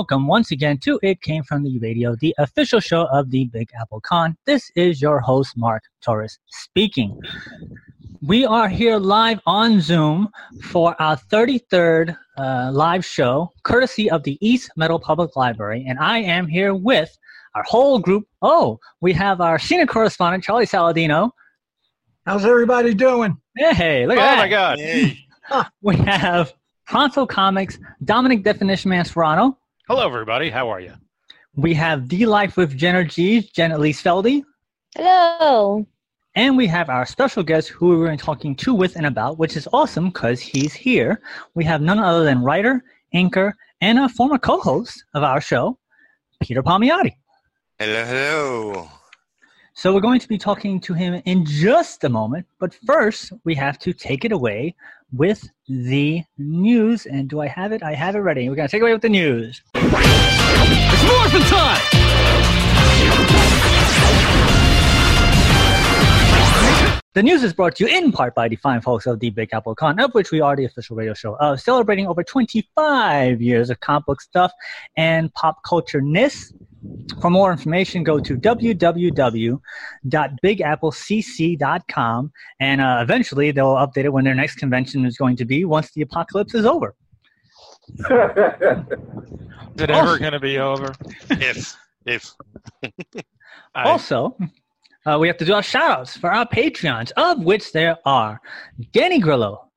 Welcome once again to It Came From the Radio, the official show of the Big Apple Con. This is your host, Mark Torres, speaking. We are here live on Zoom for our 33rd uh, live show, courtesy of the East Meadow Public Library, and I am here with our whole group. Oh, we have our senior correspondent, Charlie Saladino. How's everybody doing? Hey, look at that. oh my God. Hey. We have Pronto Comics, Dominic Definition Man Serrano. Hello, everybody. How are you? We have The Life with Jenner G's, Jen Elise Feldy. Hello. And we have our special guest who we're going to be talking to, with, and about, which is awesome because he's here. We have none other than writer, anchor, and a former co host of our show, Peter Palmiotti. Hello, hello. So we're going to be talking to him in just a moment, but first we have to take it away with the news. And do I have it? I have it ready. We're going to take away with the news. It's morphin' time! The news is brought to you in part by the fine folks of the Big Apple Con, of which we are the official radio show of, celebrating over 25 years of comic book stuff and pop culture ness. For more information, go to www.bigapplecc.com, and uh, eventually they'll update it when their next convention is going to be once the apocalypse is over. Is it ever going to be over? If, if. I- Also, uh, we have to do our shout outs for our Patreons, of which there are Danny Grillo,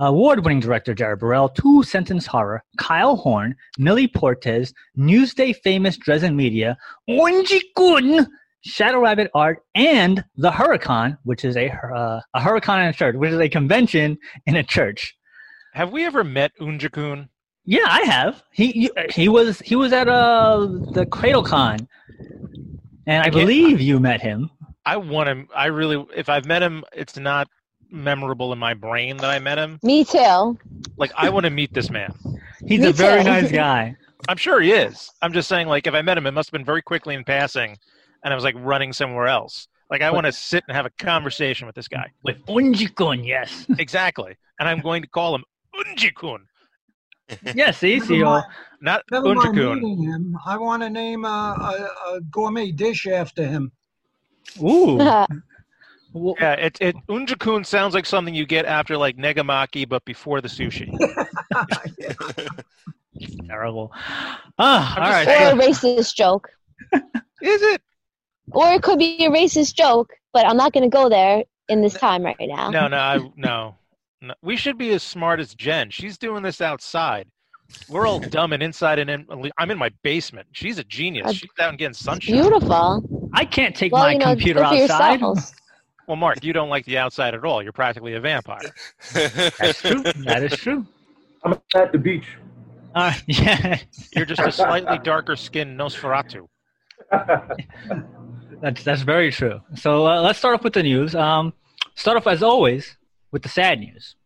award winning director Jared Burrell, Two Sentence Horror, Kyle Horn, Millie Portes, Newsday famous Dresden Media, Onji Kun, Shadow Rabbit Art, and The Huracan, which is a, uh, a Huracan in a church, which is a convention in a church. have we ever met Unjikun? Yeah, I have. He he was he was at uh the CradleCon, and I can't- believe you met him. I want him. I really, if I've met him, it's not memorable in my brain that I met him. Me too. Like, I want to meet this man. He's Me a very too. nice guy. I'm sure he is. I'm just saying, like, if I met him, it must have been very quickly in passing, and I was like running somewhere else. Like, I want to sit and have a conversation with this guy. With Unjikun, yes. Exactly. And I'm going to call him Unjikun, yes, see, see, uh, not Never mind meeting him. I want to name a, a, a gourmet dish after him. Ooh. Well, Yeah, it, it Unjakun sounds like something you get after like negamaki, but before the sushi. terrible. Ah, all right. or a racist joke. Is it? Or it could be a racist joke, but I'm not going to go there in this time right now. No, no, I, no, no. We should be as smart as Jen. She's doing this outside. We're all dumb and inside and in. I'm in my basement. She's a genius. She's out and getting sunshine. Beautiful. I can't take Well, my you know, computer outside. yourselves. Well, Mark, you don't like the outside at all. You're practically a vampire. That's true. That is true. I'm at the beach. Uh, yeah, You're just a slightly darker skinned Nosferatu. that's that's very true. So uh, let's start off with the news. Um, start off as always with the sad news.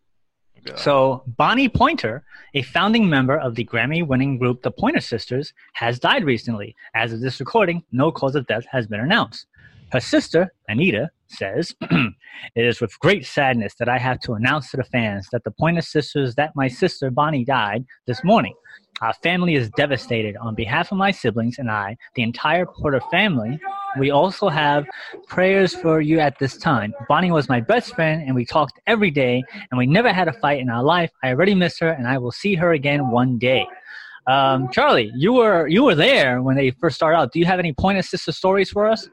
So Bonnie Pointer, a founding member of the Grammy-winning group the Pointer Sisters, has died recently. As of this recording, no cause of death has been announced. Her sister, Anita, says, It is with great sadness that I have to announce to the fans that the Pointer Sisters that my sister Bonnie died this morning. Our family is devastated. On behalf of my siblings and I, the entire Pointer family, we also have prayers for you at this time. Bonnie was my best friend, and we talked every day, and we never had a fight in our life. I already miss her, and I will see her again one day. Um, Charlie, you were you were there when they first started out. Do you have any Pointer Sister stories for us?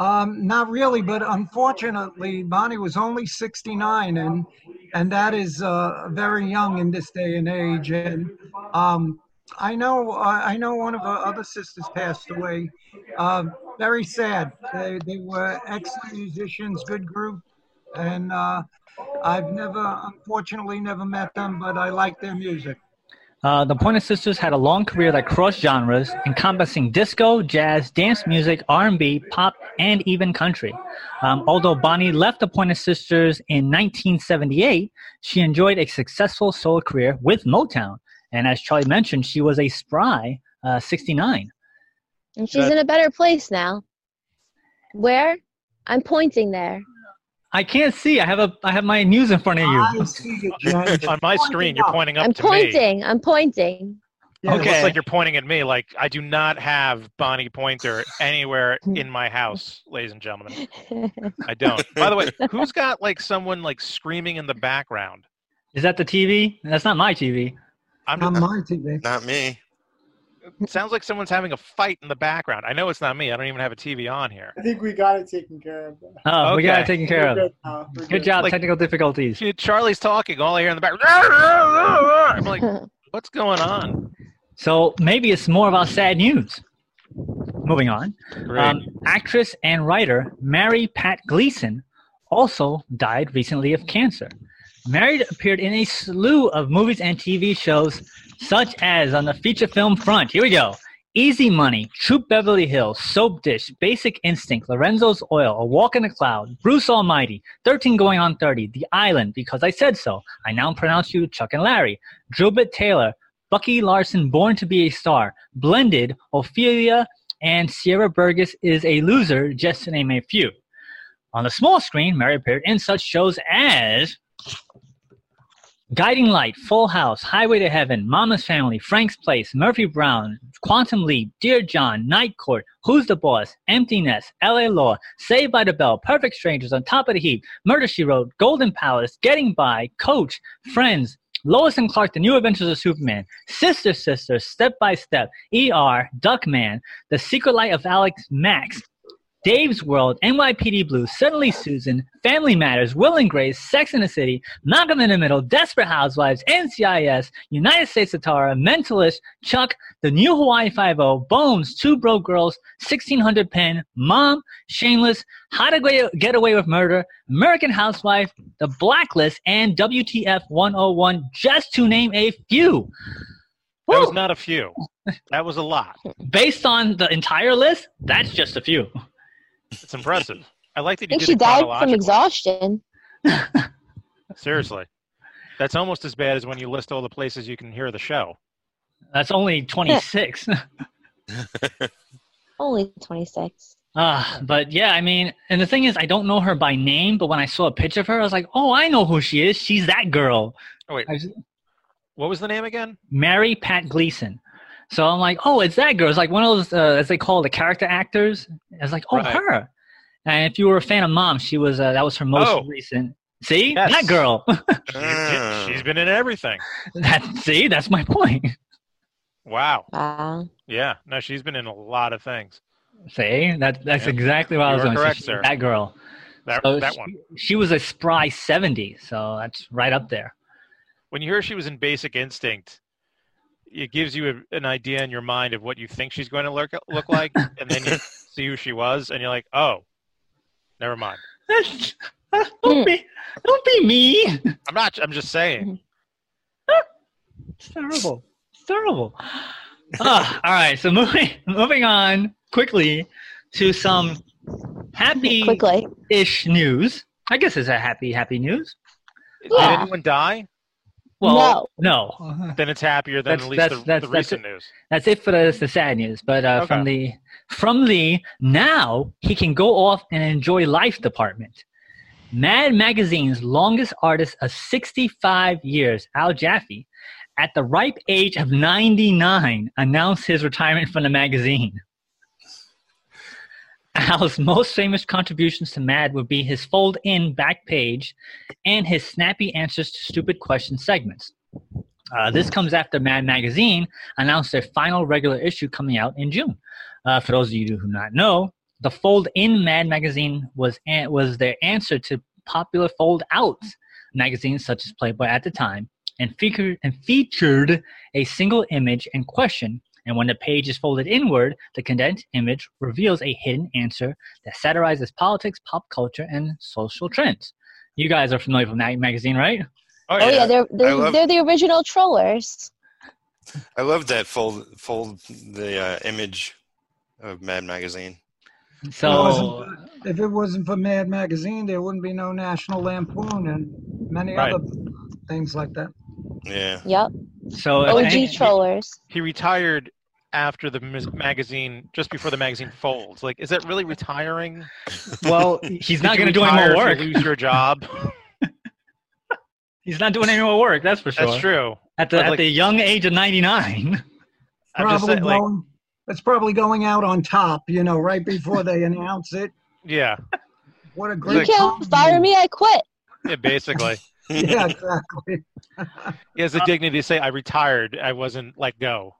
Um, not really, but unfortunately, Bonnie was only 69, and and that is uh, very young in this day and age. And um, I know uh, I know one of her other sisters passed away. Um, very sad. They, they were excellent musicians, good group, and uh, I've never, unfortunately, never met them, but I like their music. Uh, the Pointer Sisters had a long career that crossed genres, encompassing disco, jazz, dance music, R&B, pop, and even country. Um, although Bonnie left the Pointer Sisters in 1978, she enjoyed a successful solo career with Motown. And as Charlie mentioned, she was a spry uh, 69. And she's That- in a better place now. Where? I'm pointing there. I can't see. I have a I have my news in front of you. I see you, On my screen, you're pointing up I'm to me. pointing. I'm pointing. Yeah, It looks Okay. like you're pointing at me. Like I do not have Bonnie Pointer anywhere in my house, ladies and gentlemen. I don't. By the way, who's got like someone like screaming in the background? Is that the TV? That's not my TV. I'm On just, my TV. Not me. It sounds like someone's having a fight in the background. I know it's not me. I don't even have a TV on here. I think we got it taken care of. though. Oh, we got it taken care We're of. good now. We're Good job. Like- technical difficulties. Charlie's talking. All I hear in the background. I'm like, what's going on? So maybe it's more about sad news. Moving on. Um, actress and writer Mary Pat Gleason also died recently of cancer. Mary appeared in a slew of movies and TV shows, such as on the feature film front. Here we go. Easy Money, Troop Beverly Hills, Soap Dish, Basic Instinct, Lorenzo's Oil, A Walk in the Cloud, Bruce Almighty, 13 Going on 30, The Island, Because I Said So, I Now Pronounce You Chuck and Larry, Drillbit Taylor, Bucky Larson, Born to be a Star, Blended, Ophelia, and Sierra Burgess is a Loser, just to name a few. On the small screen, Mary appeared in such shows as Guiding Light, Full House, Highway to Heaven, Mama's Family, Frank's Place, Murphy Brown, Quantum Leap, Dear John, Night Court, Who's the Boss, Empty Nest, LA Law, Saved by the Bell, Perfect Strangers, On Top of the Heap, Murder She Wrote, Golden Palace, Getting By, Coach, Friends, Lois and Clark, The New Adventures of Superman, Sister Sister, Step by Step, ER, Duckman, The Secret Life of Alex Max, Dave's World, NYPD Blue, Suddenly Susan, Family Matters, Will and Grace, Sex in the City, Malcolm in the Middle, Desperate Housewives, NCIS, United States of Tara, Mentalist, Chuck, The New Hawaii Five-O, Bones, Two Broke Girls, 1600 Penn, Mom, Shameless, How to Get- Get Away with Murder, American Housewife, The Blacklist, and WTF 101, just to name a few. That was not a few. That was a lot. Based on the entire list, that's just a few. It's impressive. I like that I you think did she it died from exhaustion. Seriously. That's almost as bad as when you list all the places you can hear the show. That's only 26. Only 26. Ah, but yeah, I mean, and the thing is, I don't know her by name, but when I saw a picture of her, I was like, oh, I know who she is. She's that girl. Oh, wait. I was- What was the name again? Mary Pat Gleason. So I'm like, oh, it's that girl. It's like one of those, uh, as they call the character actors. I was like, oh, Right. her. And if you were a fan of Mom, she was, uh, that was her most Oh. recent. See? Yes. That girl. Ah. She's been in everything. that, see? That's my point. Wow. Wow. Yeah. No, she's been in a lot of things. See? That, that's Yeah. exactly what I was are going to correct, say. That girl. That So that she, one. She was a spry 70, so that's right up there. When you hear she was in Basic Instinct, it gives you a, an idea in your mind of what you think she's going to look look like, and then you see who she was, and you're like, oh, never mind. don't be, don't be me. I'm not. I'm just saying. It's terrible. It's terrible. Ah, all right. So moving moving on quickly to some happy Quickly. ish news. I guess it's a happy happy news. Did anyone die? Well, no. Then it's happier than That's- at least that's- the, that's- the that's recent news. That's it for the, the sad news. But uh, from the from the now he can go off and enjoy life department. Mad Magazine's longest artist of 65 years, Al Jaffee, at the ripe age of 99, announced his retirement from the magazine. Al's most famous contributions to Mad would be his fold in back page and his snappy answers to stupid question segments. Uh, this comes after Mad Magazine announced their final regular issue coming out in June. Uh, for those of you who do not know, the fold in Mad Magazine was an- was their answer to popular fold out magazines such as Playboy at the time, and featured and featured a single image and question And when the page is folded inward, the condensed image reveals a hidden answer that satirizes politics, pop culture, and social trends. You guys are familiar with that magazine, right? Oh yeah, they're they're, love- they're the original trollers. I love that fold fold the uh, image of Mad Magazine. So, If it wasn't for Mad Magazine, there wouldn't be no National Lampoon and many Right. other things like that. Yeah. Yep, so OG any- trollers. He retired after the magazine, just before the magazine folds. Like, is that really retiring? well, he's not going to do any more work. You lose your job. He's not doing any more work. That's for sure. That's true. At the But, at like- the young age of 99. I'm just Probably saying, like, going. It's probably going out on top. You know, right before they announce it. yeah, What a great! You can't fire me, I quit. yeah, basically. Yeah, exactly. He has the dignity to say, "I retired. I wasn't let go."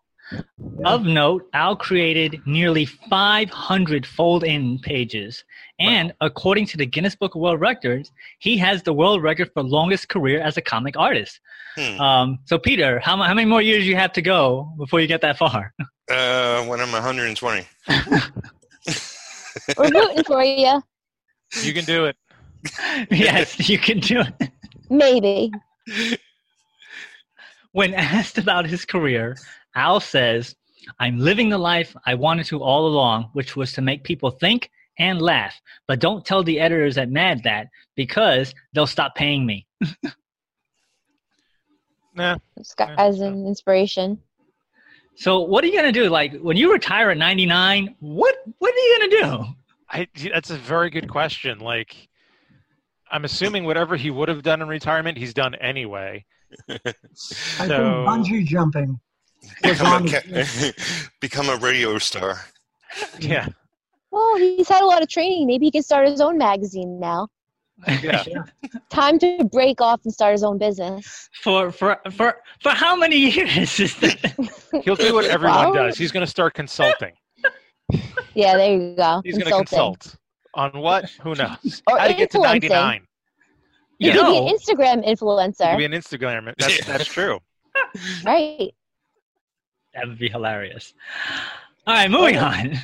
Of note, Al created nearly 500 fold-in pages, and according to the Guinness Book of World Records, he has the world record for longest career as a comic artist. Hmm. Um, so, Peter, how, how many more years you have to go before you get that far? Uh, when I'm 120. We're rooting for you. You can do it. yes, you can do it. Maybe. When asked about his career, Al says, I'm living the life I wanted to all along, which was to make people think and laugh. But don't tell the editors at Mad that because they'll stop paying me. Nah, This guy's an inspiration. So what are you gonna do? Like when you retire at 99, what what are you gonna do? I, that's a very good question. Like, I'm assuming whatever he would have done in retirement, he's done anyway. I So- think bungee jumping. Become a, ca- become a radio star. Yeah, Well, he's had a lot of training. Maybe he can start his own magazine now. yeah. Time to break off and start his own business. for for for for how many years is that? He'll do what everyone Wow. does. He's going to start consulting. Yeah, there you go. He's going to consult on what? Who knows? Or How to get to 99. He You could know, be an Instagram He influencer, could be an Instagram. That's, that's true. right? That would be hilarious. All right, moving on.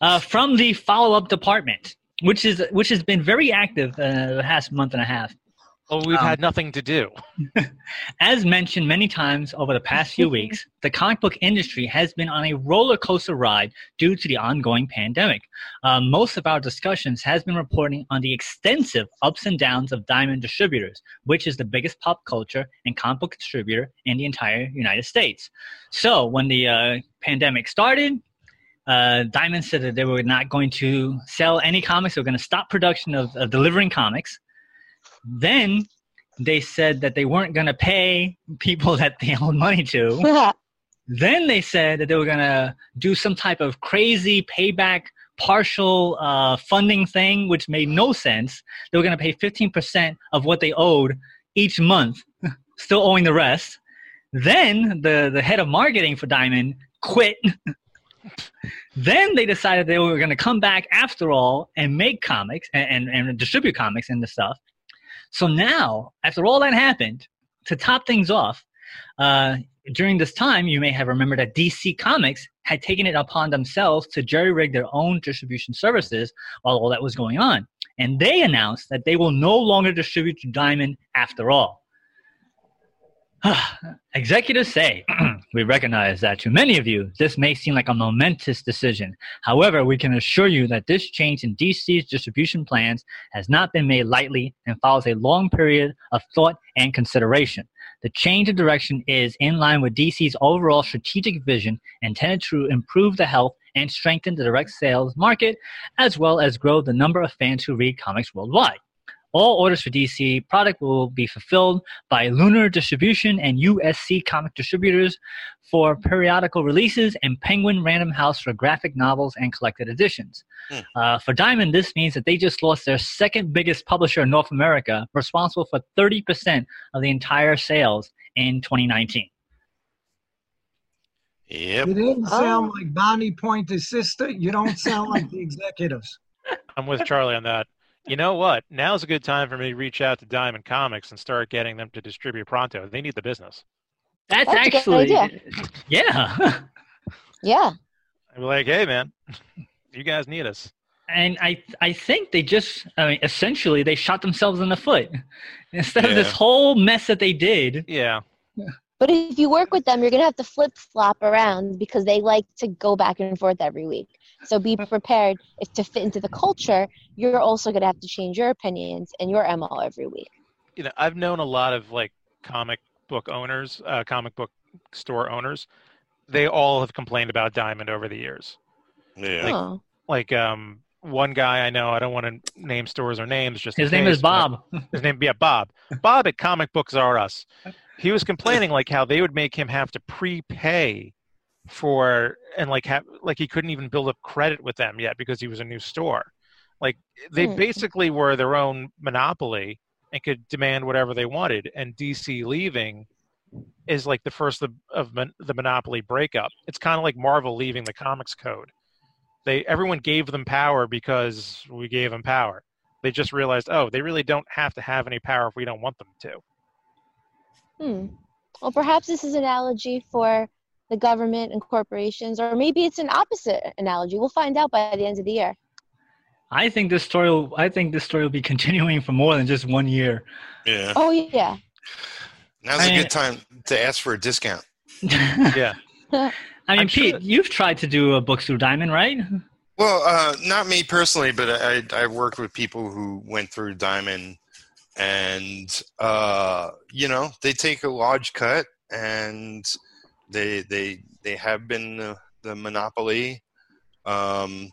Uh, from the follow-up department, which is which has been very active uh, the past month and a half. Well, we've Um, had nothing to do. As mentioned many times over the past few weeks, the comic book industry has been on a roller coaster ride due to the ongoing pandemic. Uh, most of our discussions has been reporting on the extensive ups and downs of Diamond Distributors, which is the biggest pop culture and comic book distributor in the entire United States. So when the uh, pandemic started, uh, Diamond said that they were not going to sell any comics. They were going to stop production of, of delivering comics. Then they said that they weren't going to pay people that they owed money to. then they said that they were going to do some type of crazy payback partial uh, funding thing, which made no sense. They were going to pay 15% of what they owed each month, still owing the rest. Then the, the head of marketing for Diamond quit. then they decided they were going to come back after all and make comics and, and, and distribute comics and the stuff. So now, after all that happened, to top things off, uh, during this time, you may have remembered that DC Comics had taken it upon themselves to jerry rig their own distribution services while all that was going on. And they announced that they will no longer distribute Diamond after all. Executives say, we recognize that to many of you, this may seem like a momentous decision. However, we can assure you that this change in DC's distribution plans has not been made lightly and follows a long period of thought and consideration. The change of direction is in line with DC's overall strategic vision intended to improve the health and strengthen the direct sales market, as well as grow the number of fans who read comics worldwide. All orders for DC product will be fulfilled by Lunar Distribution and USC Comic Distributors for periodical releases and Penguin Random House for graphic novels and collected editions. Hmm. Uh, for Diamond, this means that they just lost their second biggest publisher in North America, responsible for 30% of the entire sales in 2019. Yep. You didn't sound Oh. like Bonnie Pointer's sister. You don't sound like the executives. I'm with Charlie on that. You know what? Now's a good time for me to reach out to Diamond Comics and start getting them to distribute Pronto. They need the business. That's, That's a good actually idea. yeah. Yeah. I'd be like, hey man, you guys need us. and I I think they just I mean essentially they shot themselves in the foot instead of this whole mess that they did. Yeah. But if you work with them, you're gonna have to flip flop around because they like to go back and forth every week. So be prepared if to fit into the culture, you're also gonna have to change your opinions and your MO every week. You know, I've known a lot of like comic book owners, uh, comic book store owners. They all have complained about Diamond over the years. Yeah. oh. Like um, one guy I know, I don't want to name stores or names. Just His name case, is Bob. His name, yeah, Bob. Bob at Comic Books R Us. He was complaining like how they would make him have to prepay for and like have like he couldn't even build up credit with them yet because he was a new store. Like they Hmm. basically were their own monopoly and could demand whatever they wanted. And DC leaving is like the first of, of mon- the monopoly breakup. It's kind of like Marvel leaving the comics code. They everyone gave them power because we gave them power they just realized, oh, they really don't have to have any power if we don't want them to. Hmm. Well, perhaps this is an analogy for the government and corporations, or maybe it's an opposite analogy. We'll find out by the end of the year. I think this story will, I think this story will be continuing for more than just one year. Yeah. Oh yeah. Now's I a mean- good time to ask for a discount. Yeah. I mean, I'm Pete, sure- you've tried to do a books through Diamond, right? Well, uh, not me personally, but I I worked with people who went through Diamond, and uh, you know they take a large cut, and they they they have been the, the monopoly. Um,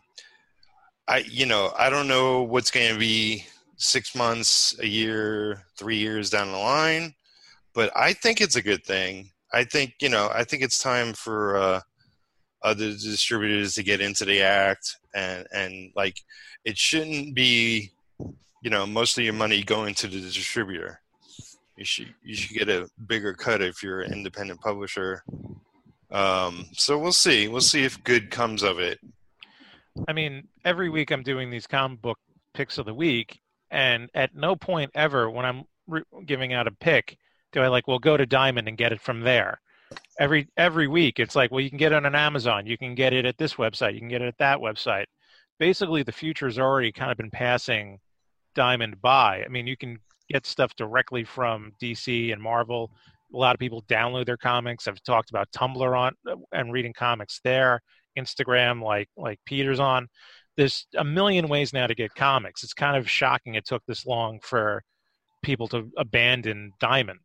I you know I don't know what's going to be six months, a year, three years down the line, but I think it's a good thing. I think you know I think it's time for. Uh, other distributors to get into the act and and like it shouldn't be you know most of your money going to the distributor. You should you should get a bigger cut if you're an independent publisher. Um so we'll see. We'll see if good comes of it. I mean, every week I'm doing these comic book picks of the week, and at no point ever when I'm re- giving out a pick do I like, well, go to Diamond and get it from there. Every every week, it's like, well, you can get it on Amazon, you can get it at this website, you can get it at that website. Basically, the future's already kind of been passing Diamond buy. I mean, you can get stuff directly from DC and Marvel. A lot of people download their comics. I've talked about Tumblr on and reading comics there. Instagram, like like Peter's on. There's a million ways now to get comics. It's kind of shocking it took this long for people to abandon Diamond,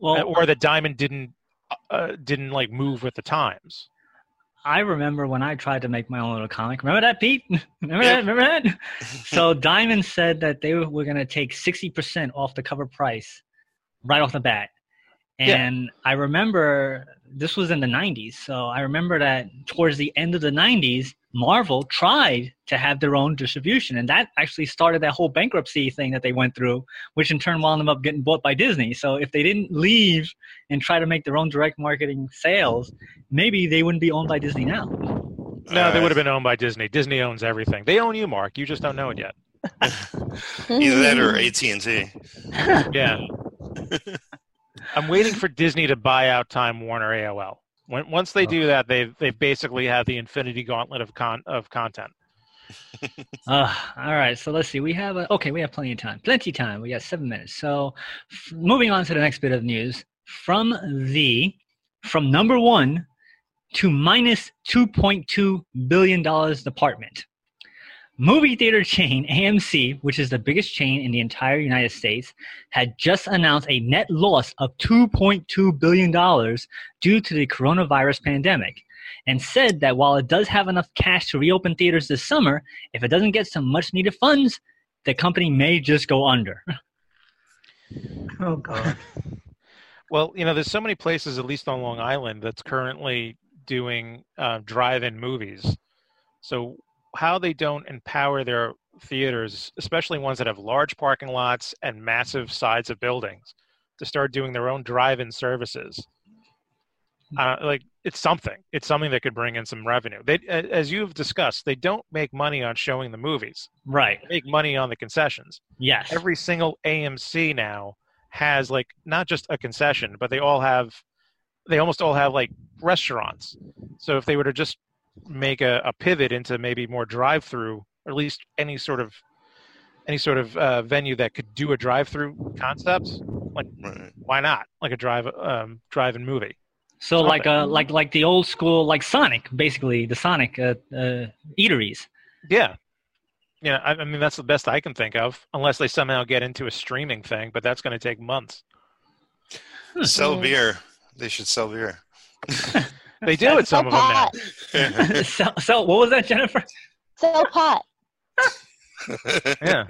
Well, or that Diamond didn't uh, didn't like move with the times. I remember when I tried to make my own little comic. Remember that, Pete? Remember that? Remember that? so Diamond said that they were going to take 60% off the cover price right off the bat. Yeah. And I remember this was in the 90s. So I remember that towards the end of the 90s, Marvel tried to have their own distribution. And that actually started that whole bankruptcy thing that they went through, which in turn wound them up getting bought by Disney. So if they didn't leave and try to make their own direct marketing sales, maybe they wouldn't be owned by Disney now. No, they would have been owned by Disney. Disney owns everything. They own you, Mark. You just don't know it yet. either that or at&t Yeah. I'm waiting for Disney to buy out Time Warner AOL. When, once they do that, they they basically have the Infinity Gauntlet of con of content. Uh, all right, so let's see. We have a, okay. We have plenty of time. Plenty of time. We got seven minutes. So, f- moving on to the next bit of news from the from number one to minus two point two billion dollars department. Movie theater chain AMC, which is the biggest chain in the entire United States, had just announced a net loss of $2.2 billion due to the coronavirus pandemic and said that while it does have enough cash to reopen theaters this summer, if it doesn't get some much needed funds, the company may just go under. Oh God. Well, you know, there's so many places, at least on Long Island, that's currently doing uh, drive-in movies. So how they don't empower their theaters, especially ones that have large parking lots and massive sides of buildings, to start doing their own drive-in services. Uh, like it's something. It's something that could bring in some revenue. They, as you've discussed, they don't make money on showing the movies. right. They make money on the concessions Yes. every single AMC now has like not just a concession, but they all have they almost all have like restaurants. So if they were to just make a, a pivot into maybe more drive-through, or at least any sort of any sort of uh, venue that could do a drive-through concept, like Right. why not? Like a drive um, drive-in movie. So like Something. uh like like the old school like Sonic, basically the Sonic uh, uh, eateries. Yeah. Yeah, I, I mean that's the best I can think of, unless they somehow get into a streaming thing, but that's going to take months. Sell Mhm. beer. They should sell beer. They do it, some of them now. pot. so, so what was that, Jennifer? Sell pot. Yeah,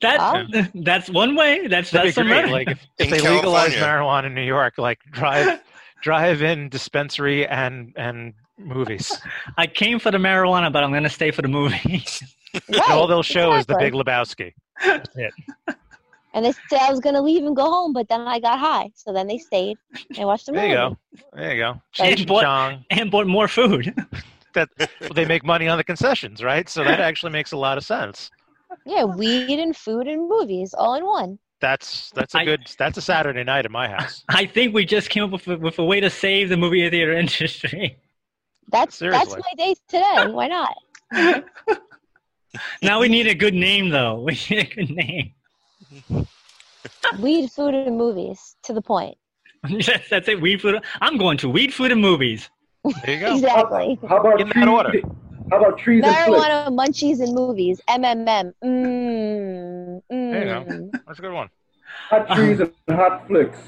That that's one way. That's that'd that's some great. Like if, if In they legalize marijuana in New York, like drive drive-in dispensary and and movies. I came for the marijuana, but I'm gonna stay for the movie. Right, All they'll show is the. Big Lebowski. That's it. And they said I was gonna leave and go home, but then I got high. So then they stayed and watched the There movie. There you go. There you go. And Cheech what- Chong. and bought more food. That well, they make money on the concessions, right? So that actually makes a lot of sense. Yeah, weed and food and movies all in one. That's that's a good. That's a Saturday night at my house. I think we just came up with a, with a way to save the movie theater industry. That's that's my day today. Why not? now we need a good name, though. We need a good name. Weed, food, and movies. To the point. that's, that's it. Weed food. I'm going to weed food and movies. There you go. Exactly. How about In that trees? order. How about trees and? Marijuana, munchies, and movies. MMM. Mmm. There you go. Mmm. That's a good one. Hot trees and hot flicks.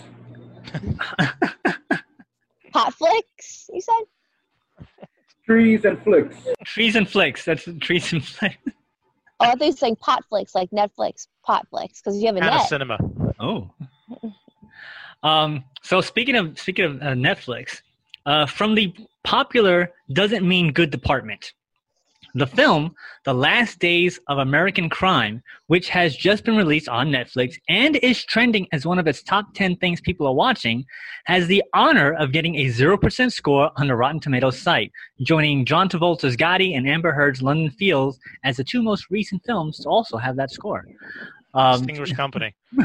Hot flicks. You said? Trees and flicks. Trees and flicks. That's trees and flicks. Oh, I thought you were saying pot flicks, like Netflix pot flicks, because you have a Kind of net. cinema. Oh. Um, so speaking of speaking of uh, Netflix, uh, from the popular doesn't mean good department, the film "The Last Days of American Crime," which has just been released on Netflix and is trending as one of its top ten things people are watching, has the honor of getting a zero percent score on the Rotten Tomatoes site, joining John Travolta's Gotti and Amber Heard's London Fields as the two most recent films to also have that score. Um, Distinguished company.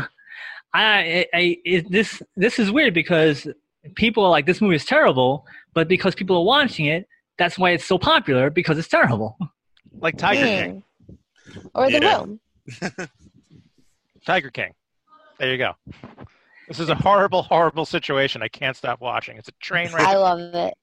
I, I, I it, this this is weird because people are like this movie is terrible, but because people are watching it, that's why it's so popular because it's terrible. Like Tiger King. Or the Yeah. room. Tiger King. There you go. This is a horrible, horrible situation. I can't stop watching. It's a train wreck. I love it.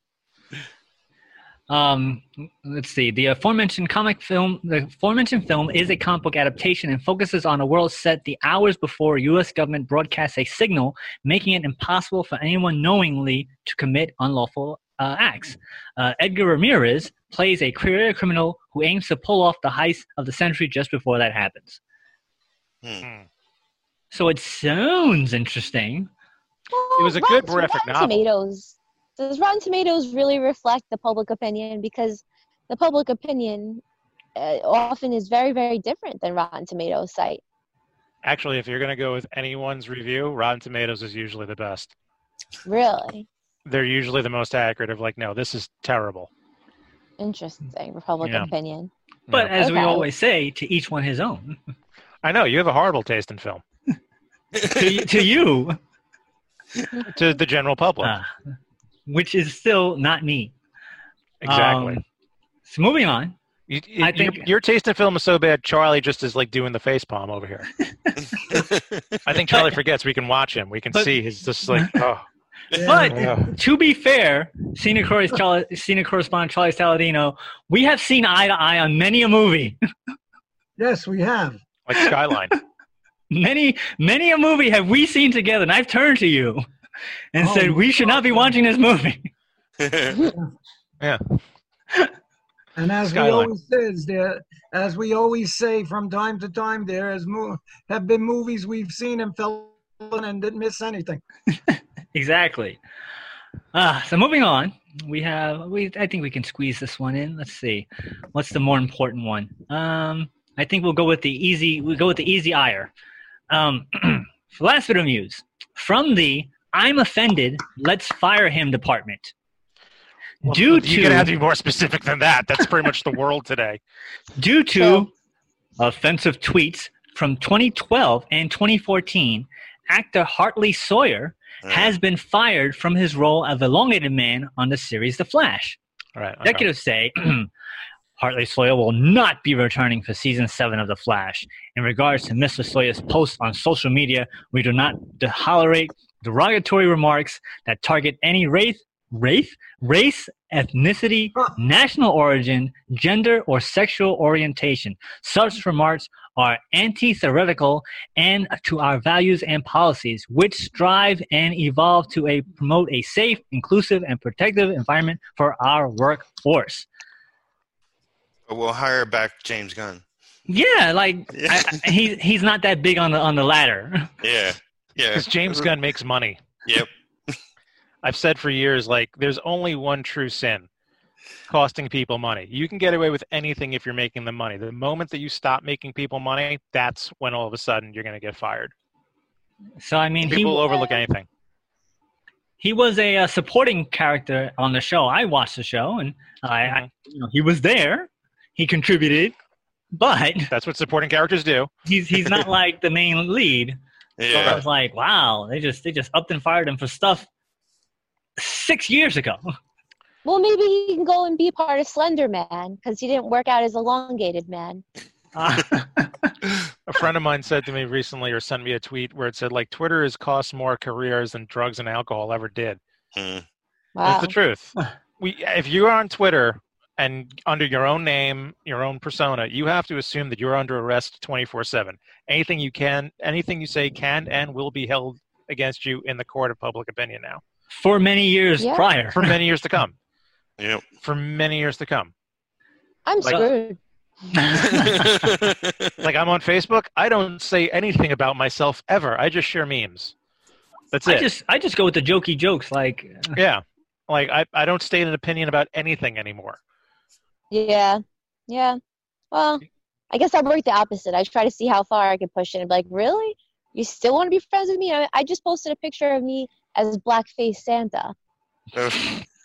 Um, let's see. The aforementioned comic film, the aforementioned film, is a comic book adaptation and focuses on a world set the hours before U.S. government broadcasts a signal, making it impossible for anyone knowingly to commit unlawful uh, acts. Uh, Edgar Ramirez plays a career criminal who aims to pull off the heist of the century just before that happens. Hmm. So it sounds interesting. Well, was a good Rotten- graphic Rotten novel. Tomatoes. Does Rotten Tomatoes really reflect the public opinion? Because the public opinion uh, often is very, very different than Rotten Tomatoes site. Actually, if you're going to go with anyone's review, Rotten Tomatoes is usually the best. Really They're usually the most accurate of like, no, this is terrible. interesting. Republican Yeah. opinion. But as we always say, to each one his own. I know you have a horrible taste in film to, to you, to the general public. uh, which is still not me. exactly. Um, so moving on. You, you, I your, think- your taste in film is so bad. Charlie just is like doing the face palm over here. I think Charlie forgets we can watch him. We can But- see he's just like, oh, But yeah. to be fair, senior, corres- Charlie, senior correspondent Charlie Saladino, we have seen eye to eye on many a movie. Yes, we have. like Skyline. many, many a movie have we seen together, and I've turned to you and Oh, said we should not be watching this movie. Yeah. And as we always says there, as we always say from time to time, there has mo- have been movies we've seen and fell and didn't miss anything. Exactly. Uh, so moving on, we have we. I think we can squeeze this one in. Let's see, what's the more important one? Um, I think we'll go with the easy. We'll go with the easy ire. Um, last bit of news from the "I'm offended, let's fire him" department. Well, Due you're to- gonna have to be more specific than that. That's pretty much the world today. Due to So- offensive tweets from 2012 and 2014, actor Hartley Sawyer Has been fired from his role of Elongated Man on the series The Flash. All right. okay. Executives say Hartley Sawyer will not be returning for season seven of The Flash. In regards to Mr. Sawyer's posts on social media, we do not tolerate derogatory remarks that target any race, race, race, ethnicity, national origin, gender, or sexual orientation. Such remarks are anti-theoretical and to our values and policies, which strive and evolve to a, promote a safe, inclusive, and protective environment for our workforce. We'll hire back James Gunn. Yeah, like Yeah. I, I- he he's not that big on the on the ladder. Yeah. Yeah. Because James Gunn makes money. Yep. I've said for years, like, there's only one true sin costing people money. You can get away with anything if you're making them money. The moment that you stop making people money, that's when all of a sudden you're going to get fired. So I mean, he People will overlook anything. he was a, uh supporting character on the show. I watched the show, and I, I you know, he was there. He contributed, but That's what supporting characters do. he's he's not like the main lead. So I was like, wow, they just they just upped and fired him for stuff six years ago. Well, maybe he can go and be part of Slender Man because he didn't work out as elongated man. A friend of mine said to me recently, or sent me a tweet where it said, like, Twitter has cost more careers than drugs and alcohol ever did. Hmm. Wow. That's the truth. We, if you're on Twitter and under your own name, your own persona, you have to assume that you're under arrest 24/7. Anything you can, anything you say can and will be held against you in the court of public opinion now for many years Yeah. prior. for many years to come. Yep. For many years to come. I'm Like- screwed. Like I'm on Facebook, I don't say anything about myself ever. I just share memes. That's I it. just I just go with the jokey jokes. Like yeah. Like I, I don't state an opinion about anything anymore. Yeah. Yeah. Well, I guess I work the opposite. I try to see how far I can push it and be like, really? You still want to be friends with me? I, I just posted a picture of me as blackface Santa Ugh.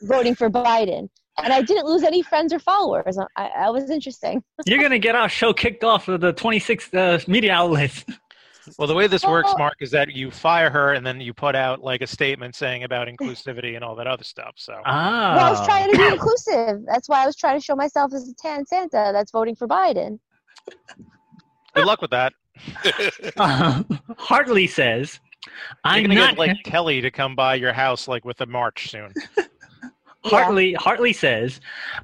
Voting for Biden. And I didn't lose any friends or followers. I, I was interesting. you're gonna get our show kicked off of the 26 uh, media outlets. Well, the way this works, Mark, is that you fire her and then you put out like a statement saying about inclusivity and all that other stuff. So Ah, Well, I was trying to be inclusive. That's why I was trying to show myself as a tan Santa that's voting for Biden. good luck with that. Uh, Hartley says, You're "I'm gonna not." get like Kelly to come by your house like with a march soon. Hartley Hartley says,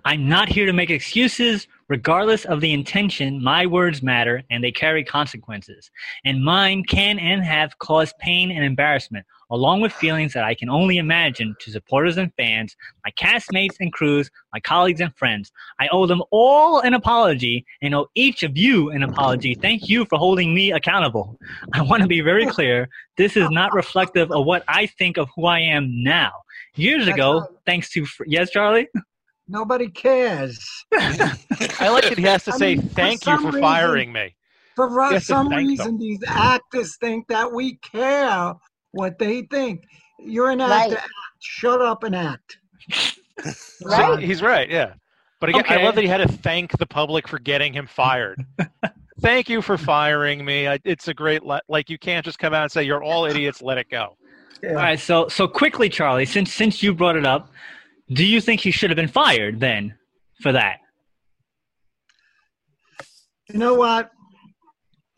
"I'm not here to make excuses. Regardless of the intention, my words matter and they carry consequences. And mine can and have caused pain and embarrassment, along with feelings that I can only imagine to supporters and fans, my castmates and crews, my colleagues and friends. I owe them all an apology and owe each of you an apology. Thank you for holding me accountable. I want to be very clear. This is not reflective of what I think of who I am now. Years That's ago, not- thanks to yes, Charlie. Nobody cares. I like that he has to I say mean, for thank you some for reason- firing me. For Yes, some thank them. reason, these actors think that we care what they think. You're an actor. Act. Shut up and act. Right. He's right, yeah. But again, I love that he had to thank the public for getting him fired. thank you for firing me. I, it's a great le- like you can't just come out and say you're all idiots. Let it go. Yeah. All right, so so quickly, Charlie, since since you brought it up, do you think he should have been fired then for that? You know what?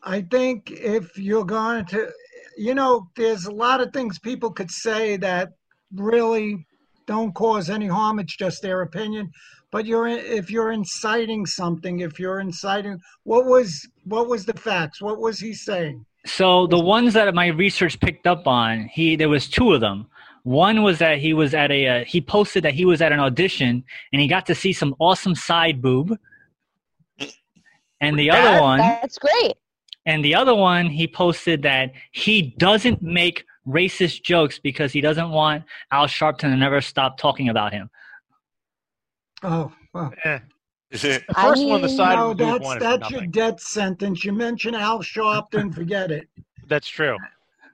I think if you're going to, you know, there's a lot of things people could say that really don't cause any harm. It's just their opinion. But you're if you're inciting something, if you're inciting, what was what was the facts? What was he saying? So the ones that my research picked up on, he there was two of them. One was that he was at a uh, he posted that he was at an audition and he got to see some awesome side boob. And the other one, That's great. and the other one, he posted that he doesn't make racist jokes because he doesn't want Al Sharpton to never stop talking about him. Oh, well, Eh. The I first one, the side no, of the boob that's one that's your death sentence. You mention Al Sharpton, forget it. That's true.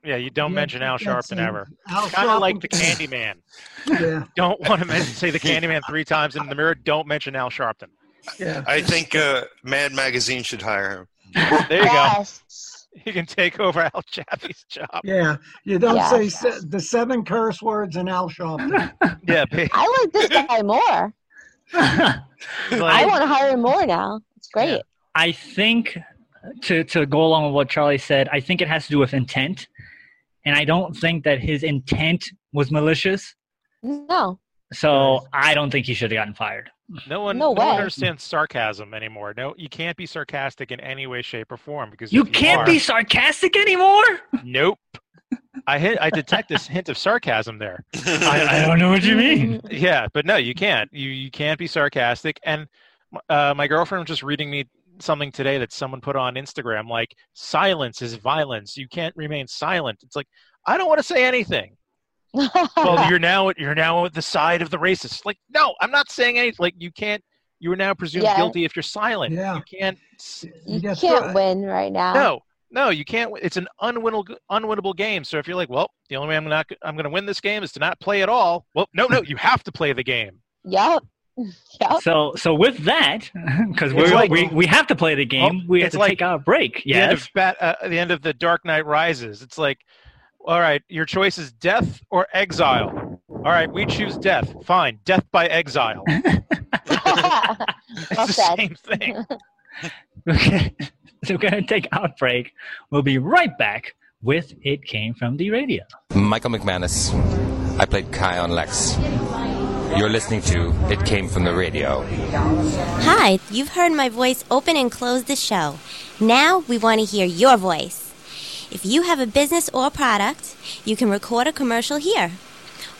Yeah, you don't Yeah, mention Al Sharpton ever. Al Kind of like the Candyman. Yeah, Don't want to mention, say the Candyman three times in the mirror. Don't mention Al Sharpton. yeah. I think uh, Mad Magazine should hire him. There you go. yes. he can take over Al Jaffee's job. Yeah, you don't Yeah. say se- the seven curse words in Al Sharpton. Yeah, ba- I like this guy more. I want to hire him more now. It's great. Yeah. I think to to go along with what Charlie said, I think it has to do with intent, and I don't think that his intent was malicious. No. So I don't think he should have gotten fired. no one, No no, one understands sarcasm anymore. No, you can't be sarcastic in any way, shape, or form because You if can't are- be sarcastic anymore. Nope. I hit. I detect this hint of sarcasm there. I, I don't know what you mean. Yeah, but no, you can't. You you can't be sarcastic. And uh, my girlfriend was just reading me something today that someone put on Instagram, like "silence is violence. You can't remain silent." It's like I don't want to say anything. Well, you're now you're now at the side of the racist. Like, no, I'm not saying anything. Like, you can't. You are now presumed Yeah. guilty if you're silent. Yeah. You can't. s- you can't throw- win right now. No, no, you can't. It's an unwinnable unwinnable game. So if you're like, well, the only way I'm not I'm going to win this game is to not play at all. Well, no, no, you have to play the game. Yep. Yep. So so with that, because we like- we we have to play the game, we have it's to like take our break. the end of uh, the end of the Dark Knight Rises. It's like, all right, your choice is death or exile. All right, we choose death. Fine, death by exile. It's well the said. same thing. Okay. So we're gonna take our break. We'll be right back with It Came from the Radio. Michael McManus. I played Kai on Lexx. You're listening to It Came From the Radio. Hi, you've heard my voice open and close the show. Now we want to hear your voice. If you have a business or product, you can record a commercial here.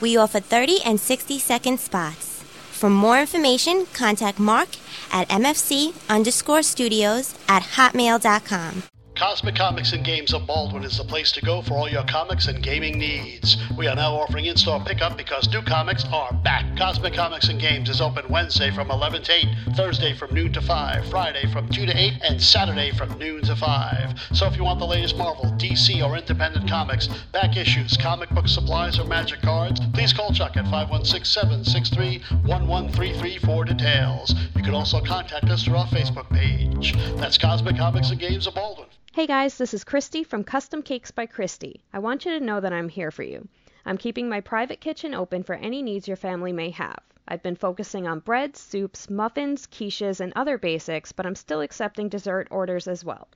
We offer 30 and 60 second spots. For more information, contact Mark at MFC underscore studios at hotmail.com. Cosmic Comics and Games of Baldwin is the place to go for all your comics and gaming needs. We are now offering in-store pickup because new comics are back. Cosmic Comics and Games is open Wednesday from 11 to 8, Thursday from noon to 5, Friday from 2 to 8, and Saturday from noon to 5. So if you want the latest Marvel, DC, or independent comics, back issues, comic book supplies, or magic cards, please call Chuck at 516-763-1133 for details. You can also contact us through our Facebook page. That's Cosmic Comics and Games of Baldwin. Hey guys, this is Christy from Custom Cakes by Christy. I want you to know that I'm here for you. I'm keeping my private kitchen open for any needs your family may have. I've been focusing on breads, soups, muffins, quiches, and other basics, but I'm still accepting dessert orders as well.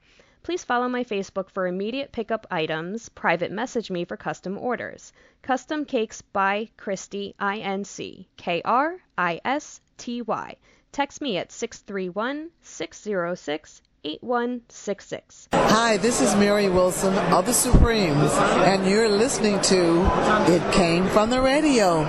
Please follow my Facebook for immediate pickup items, private message me for custom orders. Custom Cakes by Christy, I N C K R I S T Y. Text me at 631 606 8166. Hi, this is Mary Wilson of the Supremes, and you're listening to It Came From the Radio.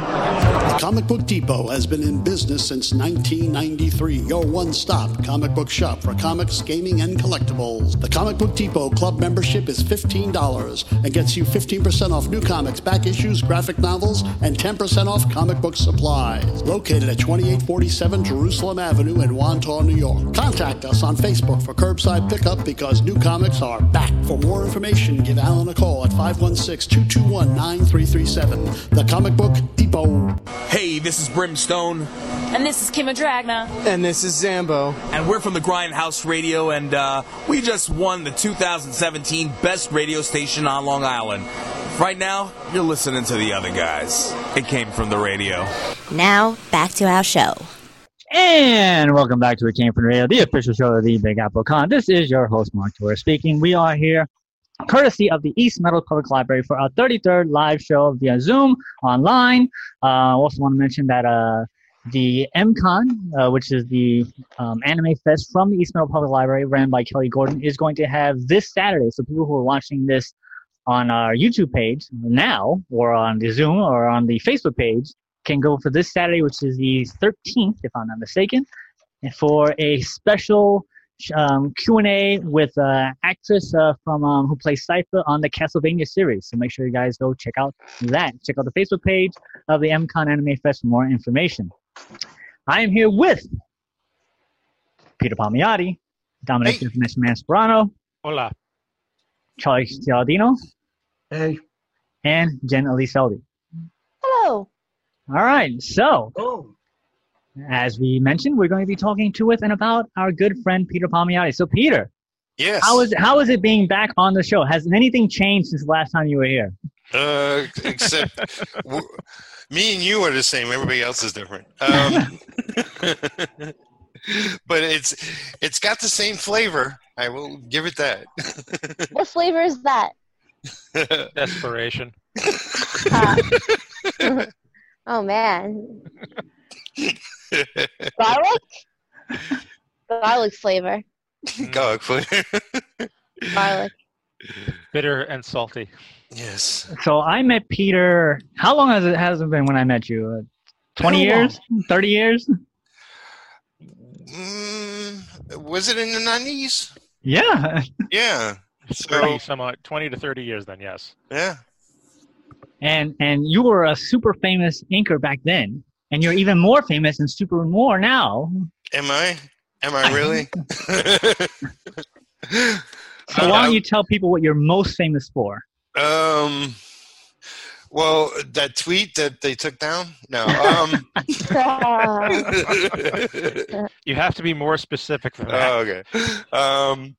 Comic Book Depot has been in business since 1993. Your one stop comic book shop for comics, gaming, and collectibles. The Comic Book Depot club membership is $15 and gets you 15% off new comics, back issues, graphic novels, and 10% off comic book supplies. Located at 2847 Jerusalem Avenue in Wantagh, New York. Contact us on Facebook for curbside pickup because new comics are back. For more information, give Alan a call at 516 221 9337. The Comic Book Depot. Hey, this is Brimstone. And this is Kim Dragna. And this is Zambo. And we're from the Grindhouse Radio, and uh, we just won the 2017 Best Radio Station on Long Island. Right now, you're listening to the other guys. It came from the radio. Now, back to our show. And welcome back to It Came From the Radio, the official show of the Big Apple Con. This is your host, Mark Torres speaking. We are here courtesy of the East Meadow Public Library for our 33rd live show via Zoom online. Uh, I also want to mention that uh, the MCon, uh, which is the um, anime fest from the East Meadow Public Library, ran by Kelly Gordon, is going to have this Saturday. So people who are watching this on our YouTube page now, or on the Zoom, or on the Facebook page, can go for this Saturday, which is the 13th, if I'm not mistaken, for a special um, Q&A with uh, actress uh, from um, who plays Sypha on the Castlevania series. So make sure you guys go check out that. Check out the Facebook page of the MCon Anime Fest for more information. I am here with Peter Palmiotti, Dominic hey. Masperano, Hola, Charlie Cialdino, Hey. and Jen Eliseldi. Hello. All right, so Oh. as we mentioned, we're going to be talking to with and about our good friend Peter Palmiotti. So, Peter, Yes. How is how is it being back on the show? Has anything changed since the last time you were here? Uh, except w- me and you are the same. Everybody else is different. Um, but it's it's got the same flavor. I will give it that. What flavor is that? Desperation. Oh man. Garlic? Garlic flavor. Garlic flavor. Garlic. Bitter and salty. Yes. So I met Peter. How long has it has it been when I met you? Uh, Twenty How long? years? Thirty years? Mm, was it in the nineties? Yeah. Yeah. Thirty So somewhat, twenty to thirty years. Then yes. yeah. And and you were a super famous inker back then, and you're even more famous and super more now. Am I? Am I really? So why don't you tell people what you're most famous for? Um. Well, that tweet that they took down. No. Um. You have to be more specific than that. Oh, okay. Um,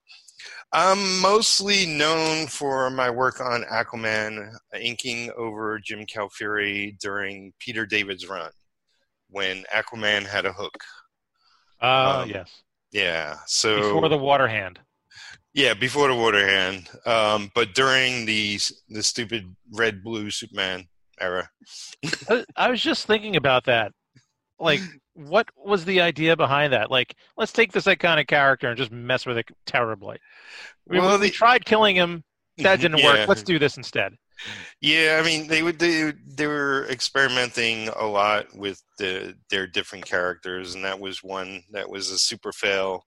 I'm mostly known for my work on Aquaman, inking over Jim Calafiore during Peter David's run when Aquaman had a hook. Uh, Um, yes. Yeah. So Before the water hand. yeah, before the water hand, um, but during the the stupid red blue Superman era. I was just thinking about that. Like, what was the idea behind that? Like, let's take this iconic character and just mess with it terribly. We, Well, we tried killing him. That didn't Yeah. work. Let's do this instead. Yeah, I mean they would they, they were experimenting a lot with the their different characters, and that was one that was a super fail.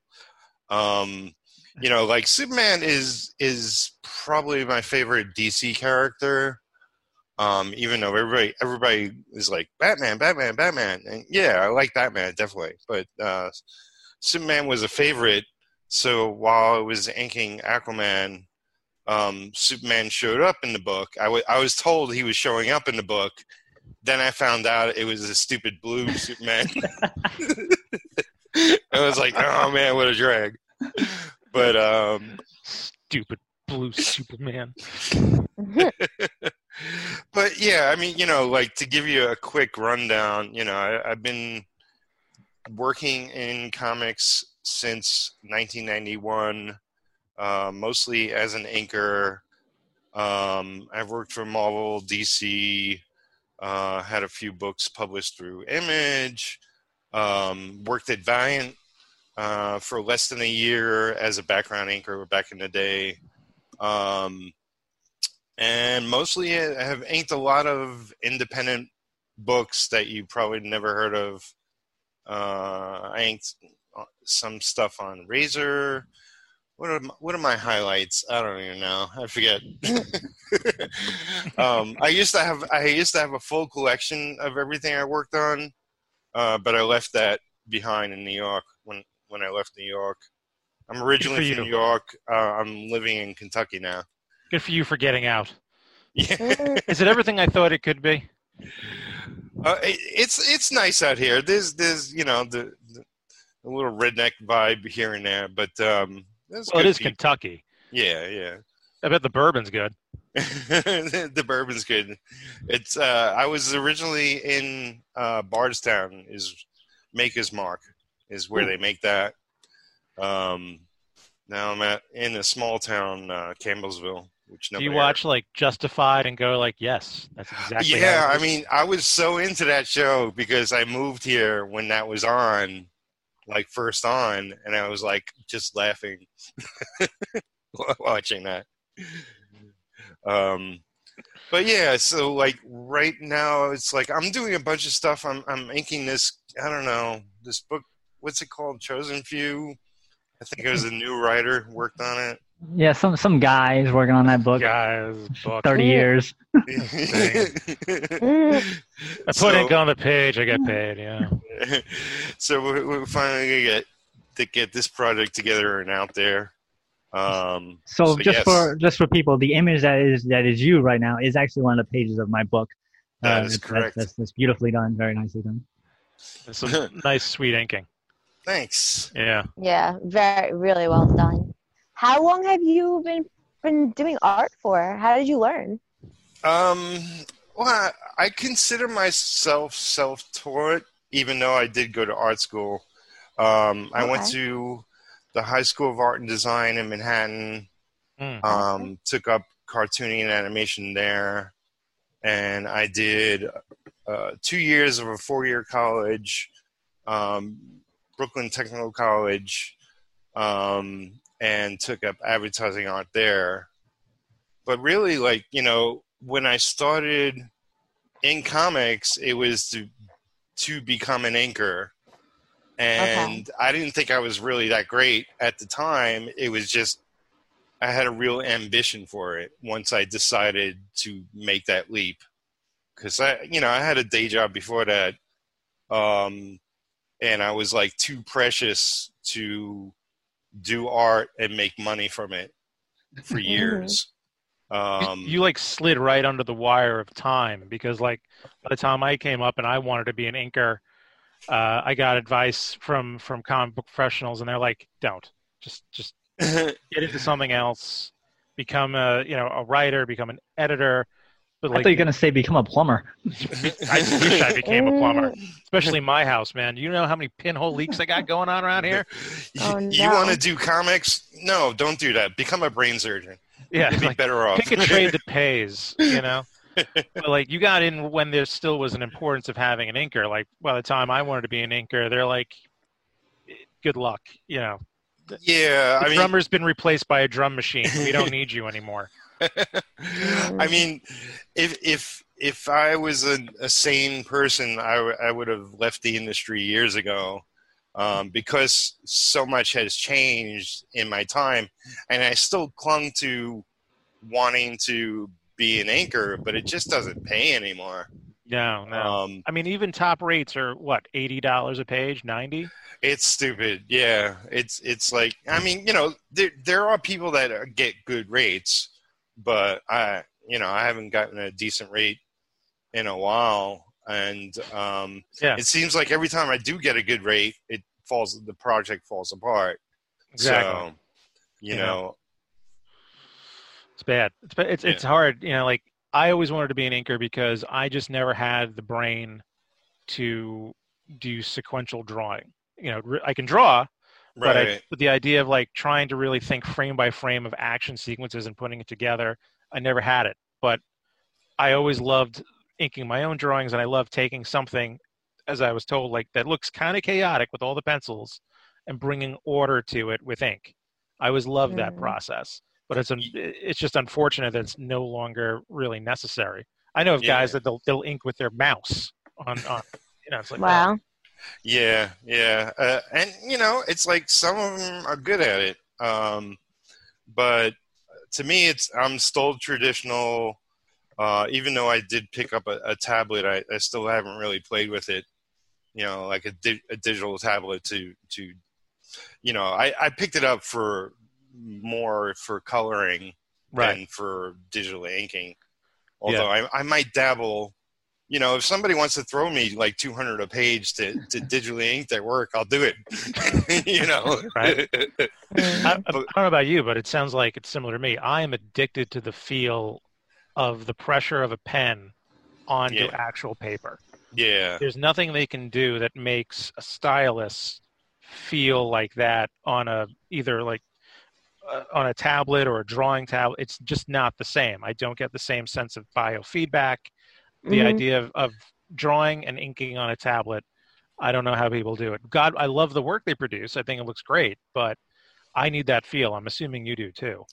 Um, you know, like Superman is is probably my favorite DC character. Um, even though everybody everybody is like Batman, Batman, Batman, and yeah, I like Batman definitely, but uh, Superman was a favorite. So while I was inking Aquaman, um, Superman showed up in the book. I wa- I was told he was showing up in the book. Then I found out it was a stupid blue Superman. I was like, oh man, what a drag. But um, Stupid blue Superman. but yeah, I mean, you know, like to give you a quick rundown, you know, I, I've been working in comics since 1991, uh, mostly as an inker. Um, I've worked for Marvel, DC, uh, had a few books published through Image, um, worked at Valiant uh, for less than a year as a background inker back in the day. Um, and mostly I have inked a lot of independent books that you probably never heard of. Uh, I inked some stuff on Razor. What are my, what are my highlights? I don't even know. I forget. um, I used to have I used to have a full collection of everything I worked on, uh, but I left that behind in New York when when I left New York. I'm originally from. New York. Uh, I'm living in Kentucky now. Good for you for getting out. Yeah. Is it everything I thought it could be? Uh, it, it's it's nice out here. There's there's you know the, the a little redneck vibe here and there, but um, there's Well, it good is people. Kentucky. Yeah, yeah. I bet the bourbon's good. the bourbon's good. It's uh, I was originally in uh, Bardstown, is Maker's Mark, is where Ooh. they make that. Um, now I'm at in a small town, uh, Campbellsville, which Do you ever- watch like Justified and go like, yes, that's exactly. how yeah, I mean, I was so into that show because I moved here when that was on, like first on, and I was like just laughing watching that. Um, but yeah, so like right now, it's like I'm doing a bunch of stuff. I'm I'm inking this. I don't know this book. What's it called? Chosen Few. I think it was a new writer worked on it. Yeah, some some guys working on that book. Guys, book. Thirty years. I put So- ink on the page. I get paid. Yeah. so we're, we're finally gonna get to get this project together and out there. Um, So, just yes, for just for people, the image that is that is you right now is actually one of the pages of my book. That Uh, is that's- correct. That's, that's beautifully done, very nicely done. It's some nice, sweet inking. thanks. Yeah. Yeah, very really well done. How long have you been been doing art for? How did you learn? Um, well, I, I consider myself self-taught, even though I did go to art school. Um, I went to the High School of Art and Design in Manhattan. Um, took up cartooning and animation there, and I did uh, two years of a four-year college, um, Brooklyn Technical College, um, and took up advertising art there. But really, like you know, when I started in comics, it was to to become an inker, and I didn't think I was really that great at the time. It was just I had a real ambition for it once I decided to make that leap. Because I, you know, I had a day job before that, um, and I was like too precious to do art and make money from it for years. Um, you like slid right under the wire of time because like by the time I came up and I wanted to be an inker, uh, I got advice from from comic book professionals and they're like, don't just just get into something else, become a you know a writer, become an editor. But I thought you were gonna say become a plumber. I wish I became a plumber, especially my house, man. You know how many pinhole leaks I got going on around here? Oh, you want to do comics? No, don't do that. Become a brain surgeon. Yeah, You'd be like, better off. Pick a trade that pays, you know. but like you got in when there still was an importance of having an inker. Like by the time I wanted to be an inker, they're like, "Good luck," you know. Yeah, the I mean- drummer's been replaced by a drum machine. We don't need you anymore. I mean, if if if I was a, a sane person, I, w- I would have left the industry years ago. Um, because so much has changed in my time, and I still clung to wanting to be an inker, but it just doesn't pay anymore. No, no. Um, I mean, even top rates are what eighty dollars a page, ninety. It's stupid. Yeah, it's it's like I mean, you know, there there are people that uh, get good rates, but I you know I haven't gotten a decent rate in a while, and um, Yeah. it seems like every time I do get a good rate, it falls the project falls apart. Exactly. So, you Yeah. know, It's bad. It's it's it's hard. You know, like I always wanted to be an inker because I just never had the brain to do sequential drawing. You know, I can draw, but, I, but the idea of like trying to really think frame by frame of action sequences and putting it together, I never had it. But I always loved inking my own drawings, and I love taking something, as I was told, like that looks kind of chaotic with all the pencils, and bringing order to it with ink. I always loved that Mhm. process, but it's un- it's just unfortunate that it's no longer really necessary. I know of Yeah. guys that they'll they'll ink with their mouse on on you know it's like Wow. Yeah, yeah, uh, and you know, it's like some of them are good at it, um, but to me, it's I'm still traditional. Uh, even though I did pick up a, a tablet, I, I still haven't really played with it. You know, like a, di- a digital tablet to to, you know, I, I picked it up for more for coloring Right. than for digital inking. Although I, I might dabble you know, if somebody wants to throw me like 200 a page to, to digitally ink their work, I'll do it. you know, Right. I, I I don't know about you, but it sounds like it's similar to me. I am addicted to the feel of the pressure of a pen onto Yeah. actual paper. yeah, There's nothing they can do that makes a stylus feel like that on a either like uh, on a tablet or a drawing tablet. It's just not the same. I don't get the same sense of biofeedback. The Mhm. idea of, of drawing and inking on a tablet, I don't know how people do it. God, I love the work they produce. I think it looks great, but I need that feel. I'm assuming you do too.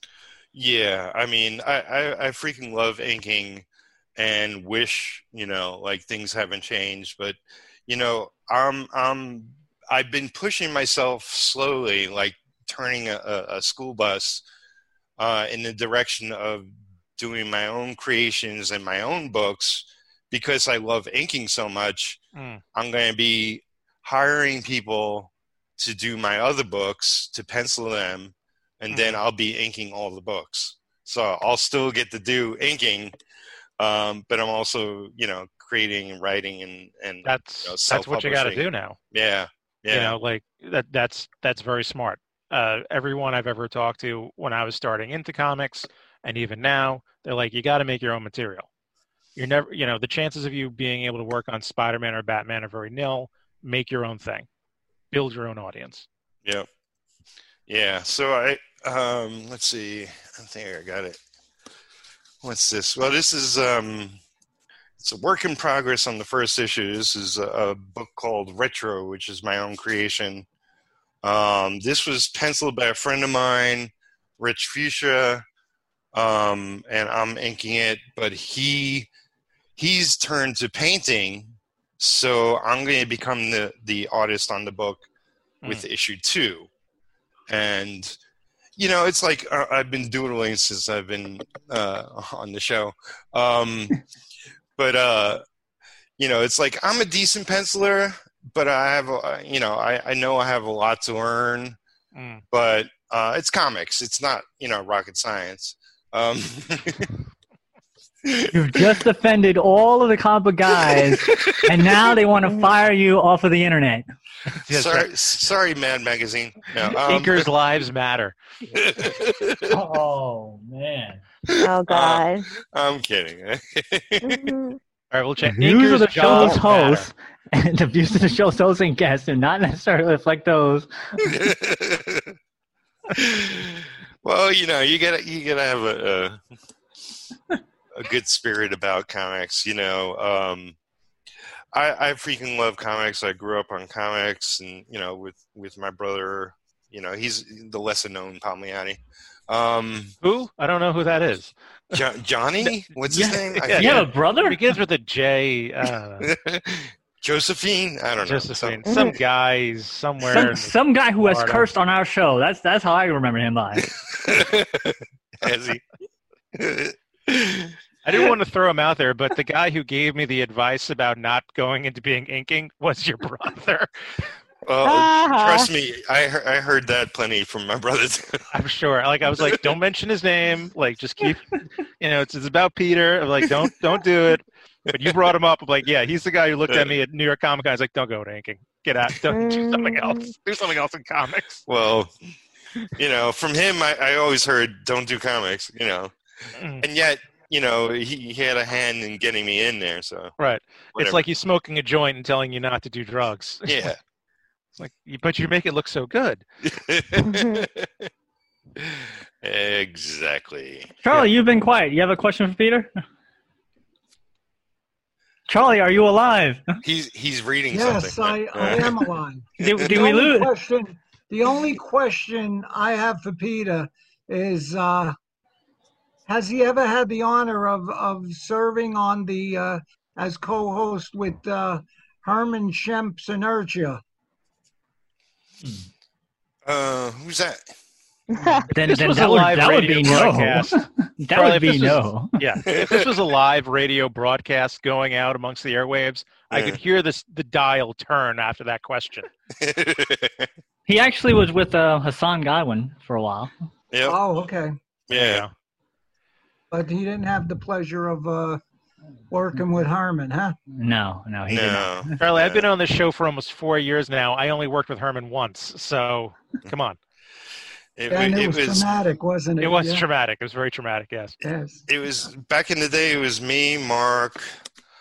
yeah. I mean, I, I, I freaking love inking and wish, you know, like things haven't changed, but you know, I'm, I'm, I've been pushing myself slowly, like turning a, a a school bus uh, in the direction of doing my own creations and my own books because I love inking so much. Mm. I'm going to be hiring people to do my other books to pencil them, and then I'll be inking all the books. So I'll still get to do inking, um, but I'm also, you know, creating and writing and and That's you know, that's what you got to do now. Yeah, yeah, You know, like that. That's that's very smart. uh, everyone I've ever talked to when I was starting into comics, and even now, they're like, you got to make your own material. You're never, you know, the chances of you being able to work on Spider-Man or Batman are very nil. Make your own thing, build your own audience. Yeah. Yeah. So I um let's see. I think I got it. What's this? Well, this is um it's a work in progress on the first issue. This is a, a book called Retro, which is my own creation. Um, this was penciled by a friend of mine, Rich Fuchsia, um, and I'm inking it. But he he's turned to painting, so I'm going to become the the artist on the book with issue two. And you know, it's like uh, I've been doodling since I've been uh, on the show. Um, but uh, you know, it's like I'm a decent penciler, but I have, a, you know, I, I know I have a lot to learn. Mm. But uh, it's comics. It's not, you know, rocket science. Um, You've just offended all of the comic book guys, and now they want to fire you off of the internet. sorry, sorry, Mad Magazine. No, um, Inkers' lives matter. oh man. Oh God. I'm kidding. Mhm. All right, we'll The check. views of the Inkers' show's jobs host and the views of the show's host and guests do not necessarily reflect those. well, you know, you gotta you gotta have a a, a good spirit about comics. You know, um, I I freaking love comics. I grew up on comics, and you know, with with my brother. You know, he's the lesser known Palmiotti. Um, Who? I don't know who that is. jo- Johnny, what's his name? I You have a forget. brother? Begins with a J. Uh, Josephine. I don't know. Josephine. Some- Some guy somewhere. Some, some guy who has Florida. cursed on our show. That's that's how I remember him by. Has he? I didn't want to throw him out there, but the guy who gave me the advice about not going into being inking was your brother. Well, Uh-huh. trust me, I I heard that plenty from my brother. too. I'm sure. Like I was like, don't mention his name. Like just keep, you know, it's, it's about Peter. I'm like, don't don't do it. But you brought him up. I'm like, yeah, he's the guy who looked at me at New York Comic Con. He's like, don't go to inking. Get out. Don't, do something else. Do something else in comics. well, you know, from him, I, I always heard, "Don't do comics," you know, Mm. and yet, you know, he, he had a hand in getting me in there. So Right. It's Whatever. like he's smoking a joint and telling you not to do drugs. yeah. It's like, but you make it look so good. exactly. Charlie, you've been quiet. You have a question for Peter? Charlie, are you alive? He's he's reading Yes, something. I, I am alive. Did, The did we only lose? Question, the only question I have for Peter is, uh, has he ever had the honor of, of serving on the uh, as co-host with uh, Herman Shemps Inertia? Uh, who's that? Then, This then was that, a would, live that would radio be no. broadcast. that Charlie, would be this was- no. Yeah. If this was a live radio broadcast going out amongst the airwaves, I could hear this the dial turn after that question. He actually was with uh, Hassan Godwin for a while. Yep. Oh, okay. Yeah. But he didn't have the pleasure of uh, working with Herman, huh? No, no, he did not. No. Charlie, I've been on this show for almost four years now. I only worked with Herman once, so come on. It, And it, it was, was traumatic, wasn't it? It was Yeah. traumatic. It was very traumatic. Yes. Yes. it was back in the day. It was me, Mark,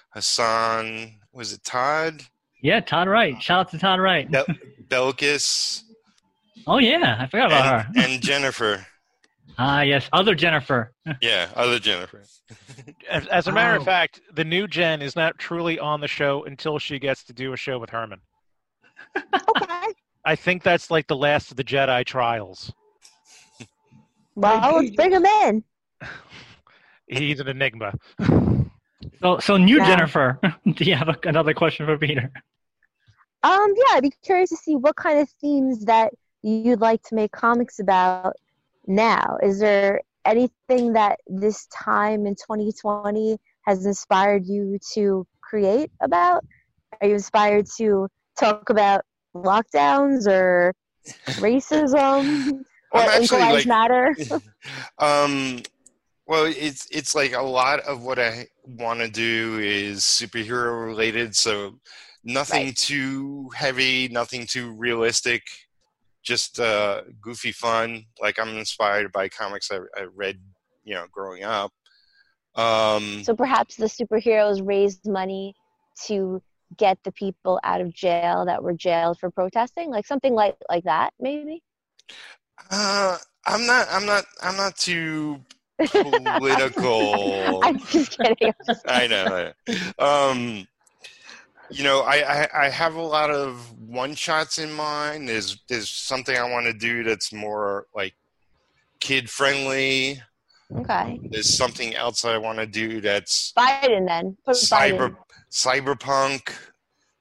Hassan. Was it Todd? Yeah, Todd Wright. Shout out to Todd Wright. Bel- Belkis Oh yeah, I forgot about and, her. and Jennifer. Ah yes, other Jennifer. Yeah, other Jennifer. As, as a matter of fact, the new Jen is not truly on the show until she gets to do a show with Herman. Okay. I think that's like the last of the Jedi trials. Well, let's bring him in. He's an enigma. So so new Yeah. Jennifer. Do you have a, another question for Peter? Um, yeah, I'd be curious to see what kind of themes that you'd like to make comics about now. Is there anything that this time in 2020 has inspired you to create about? Are you inspired to talk about lockdowns or racism or Lives like- Matter? Um, well, it's it's like a lot of what I want to do is superhero related, so nothing Right. too heavy, nothing too realistic. Just uh, goofy fun. Like I'm inspired by comics I, I read, you know, growing up. Um, So perhaps the superheroes raised money to get the people out of jail that were jailed for protesting, like something like like that, maybe. uh, I'm not. I'm not. I'm not too political. I'm just kidding. I'm just I know. I know. Um, you know, I, I I have a lot of one shots in mind. There's there's something I want to do that's more like kid friendly. Okay. There's something else I want to do that's Biden then. Put cyber Biden. cyberpunk.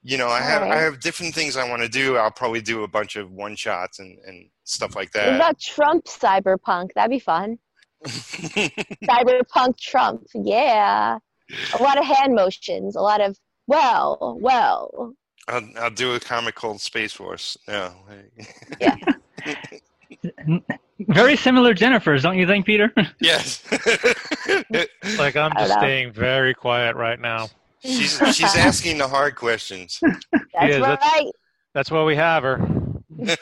You know, I have I have different things I want to do. I'll probably do a bunch of one shots and, and stuff like that. What about Trump cyberpunk? That'd be fun. cyberpunk Trump. Yeah. A lot of hand motions. A lot of well, well. I'll, I'll do a comic called Space Force. No. Yeah. Very similar Jennifers, don't you think, Peter? yes. Like I'm just staying very quiet right now. she's she's asking the hard questions. That's is, right. That's why we have her. She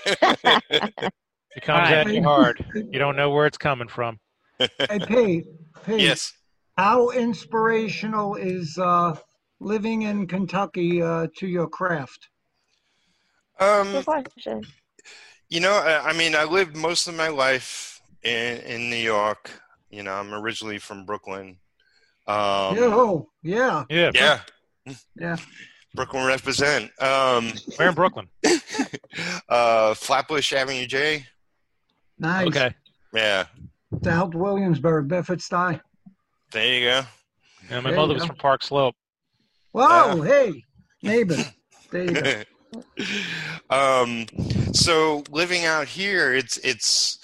comes Alright. at you hard. You don't know where it's coming from. Hey, Pete. Pete. yes. How inspirational is uh, living in Kentucky uh, to your craft? Um, You know, I, I mean, I lived most of my life in in New York. You know, I'm originally from Brooklyn. Um, yeah, oh, yeah, Yeah. yeah, yeah. Brooklyn represent. Um, Where in Brooklyn? uh, Flatbush Avenue J. Nice. Okay. Yeah, South Williamsburg, Bedford Stuyvesant. there you go. Yeah, my There mother was go. from Park Slope. Whoa, Ah. hey, neighbor. Um, so living out here, it's it's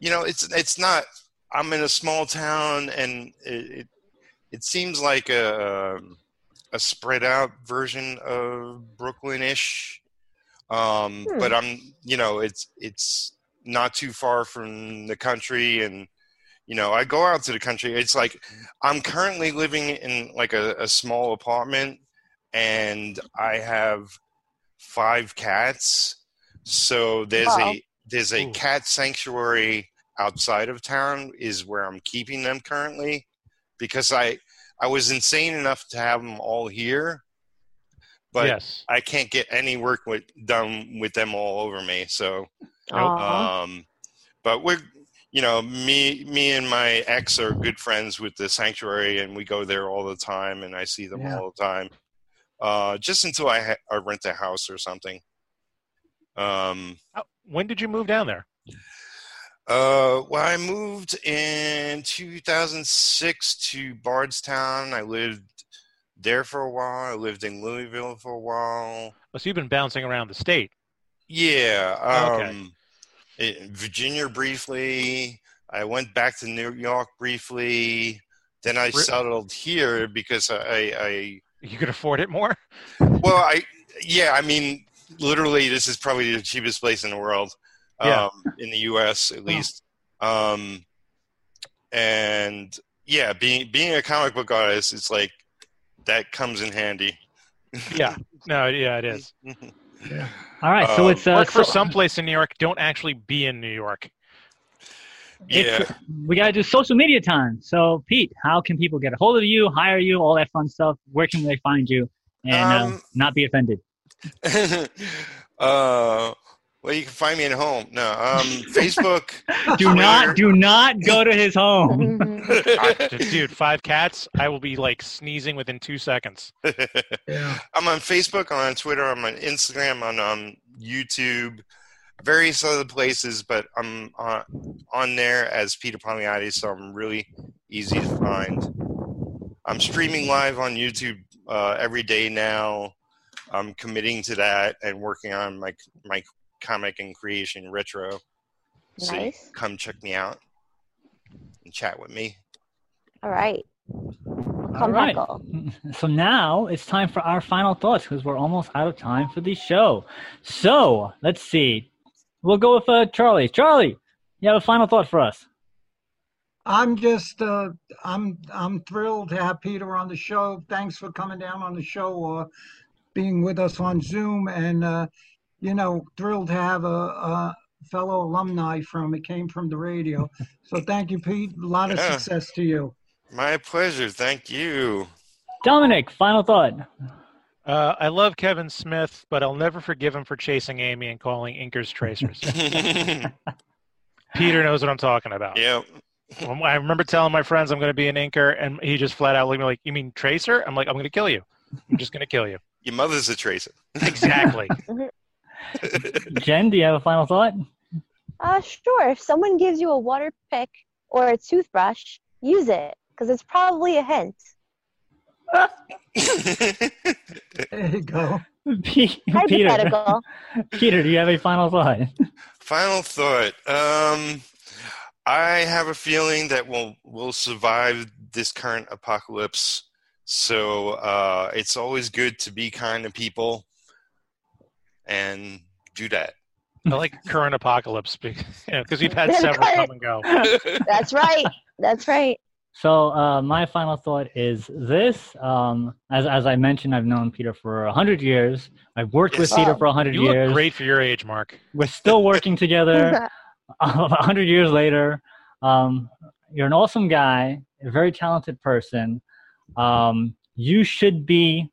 you know it's it's not. I'm in a small town, and it it, it seems like a a spread out version of Brooklyn-ish. Um, Hmm. But I'm you know it's it's not too far from the country, and you know I go out to the country. It's like I'm currently living in like a, a small apartment, and I have five cats. So there's Wow. a there's a Ooh. cat sanctuary outside of town is where I'm keeping them currently because I I was insane enough to have them all here, but yes. I can't get any work with done with them all over me. So Aw. um, but we're you know me me and my ex are good friends with the sanctuary and we go there all the time and I see them Yeah. all the time. Uh, just until I, ha- I rent a house or something. Um, When did you move down there? uh, well, I moved in 2006 to Bardstown. I lived there for a while. I lived in Louisville for a while. Oh, so you've been bouncing around the state. Yeah. Okay. Um, eh, Virginia briefly. I went back to New York briefly. Then I settled here because I, I, You could afford it more. well, I, yeah, I mean, literally, this is probably the cheapest place in the world, um, Yeah. in the U.S. at least. Um, and yeah, being being a comic book artist, it's like that comes in handy. Yeah. No. Yeah, it is. All right, so Um, it's uh, Work for so- some place in New York. Don't actually be in New York. yeah. It's, we gotta do social media time. So, Pete, how can people get a hold of you, hire you, all that fun stuff? Where can they find you and uh, Um, not be offended? uh, well, you can find me at home. No, um, Facebook. Do not, do not go to his home. Dude, five cats. I will be like sneezing within two seconds. Yeah. I'm on Facebook. I'm on Twitter. I'm on Instagram. I'm on YouTube, various other places. But I'm on, on there as Peter Palmiotti, so I'm really easy to find. I'm streaming live on YouTube uh, every day now. I'm committing to that and working on my my comic and creation retro. So Nice. come check me out and chat with me. All right. All Come right. So now it's time for our final thoughts because we're almost out of time for the show. So let's see. We'll go with uh, Charlie. Charlie, you have a final thought for us. I'm just uh, I'm I'm thrilled to have Peter on the show. Thanks for coming down on the show or being with us on Zoom. And uh, you know, thrilled to have a, a fellow alumni from it came from the radio. So thank you, Pete. A lot of Yeah. success to you. My pleasure. Thank you. Dominic, final thought. Uh, I love Kevin Smith, but I'll never forgive him for chasing Amy and calling Inkers tracers. Peter knows what I'm talking about. Yep. I remember telling my friends I'm going to be an inker, and he just flat out looked at me like, "You mean tracer?" I'm like, "I'm going to kill you. I'm just going to kill you." Your mother's a tracer. Exactly. Jen, do you have a final thought? Uh, sure. If someone gives you a water pick or a toothbrush, use it because it's probably a hint. There you go. Pe- Peter, Peter, do you have a final thought? Final thought. Um, I have a feeling that we'll we'll survive this current apocalypse. So uh, it's always good to be kind to people and do that. I like current apocalypse because you know, 'cause we've had several come and go. That's right. That's right. So uh, my final thought is this: um, as as I mentioned, I've known Peter for hundred years. I've worked with Yes. Peter for hundred You look years. great for your age, Mark. We're still working together. A hundred years later, um, you're an awesome guy, a very talented person. Um, you should be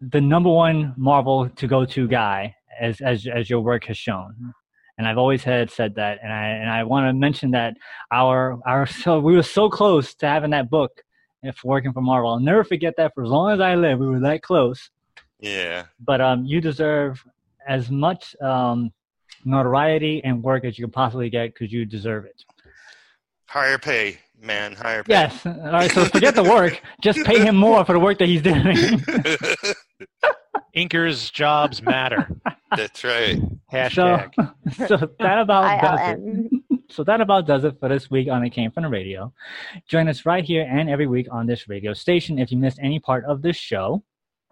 the number one Marvel to go to guy, as as as your work has shown. And I've always had said that, and I and I want to mention that our our so we were so close to having that book if working for Marvel. I'll never forget that for as long as I live. We were that close Yeah. but um, you deserve as much um, notoriety and work as you can possibly get because you deserve it. Higher pay, man. Higher pay. Yes. All right. So forget the work. Just pay him more for the work that he's doing. Inkers' jobs matter. That's right. Hashtag. So, so that about does it. So that about does it for this week on It Came From the Radio. Join us right here and every week on this radio station. If you missed any part of this show,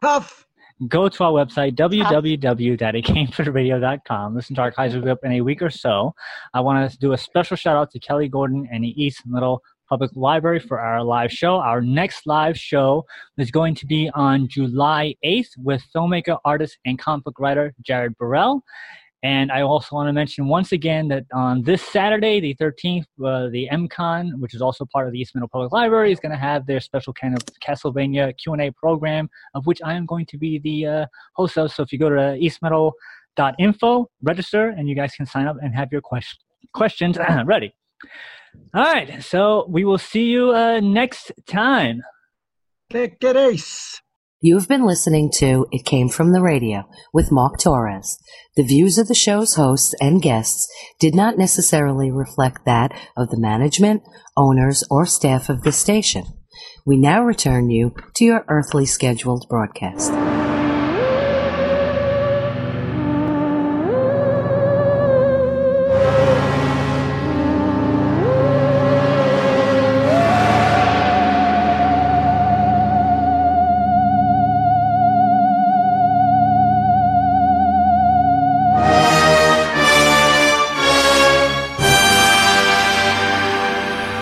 Tough. go to our website, www.itcamefromtheradio.com. Listen to our Kaiser Group in a week or so. I want to do a special shout out to Kelly Gordon and the East Meadow Public Library for our live show. Our next live show is going to be on July 8th with filmmaker, artist, and comic book writer Jared Burrell. And I also want to mention once again that on this Saturday, the 13th, uh, the MCon, which is also part of the East Meadow Public Library, is going to have their special kind of Castlevania Q&A program, of which I am going to be the uh, host of. So if you go to eastmeadow.info, register, and you guys can sign up and have your question, questions ready. All right, so we will see you uh, next time. Kick it ace. You've been listening to It Came From the Radio with Mark Torres. The views of the show's hosts and guests did not necessarily reflect that of the management, owners, or staff of the station. We now return you to your earthly scheduled broadcast.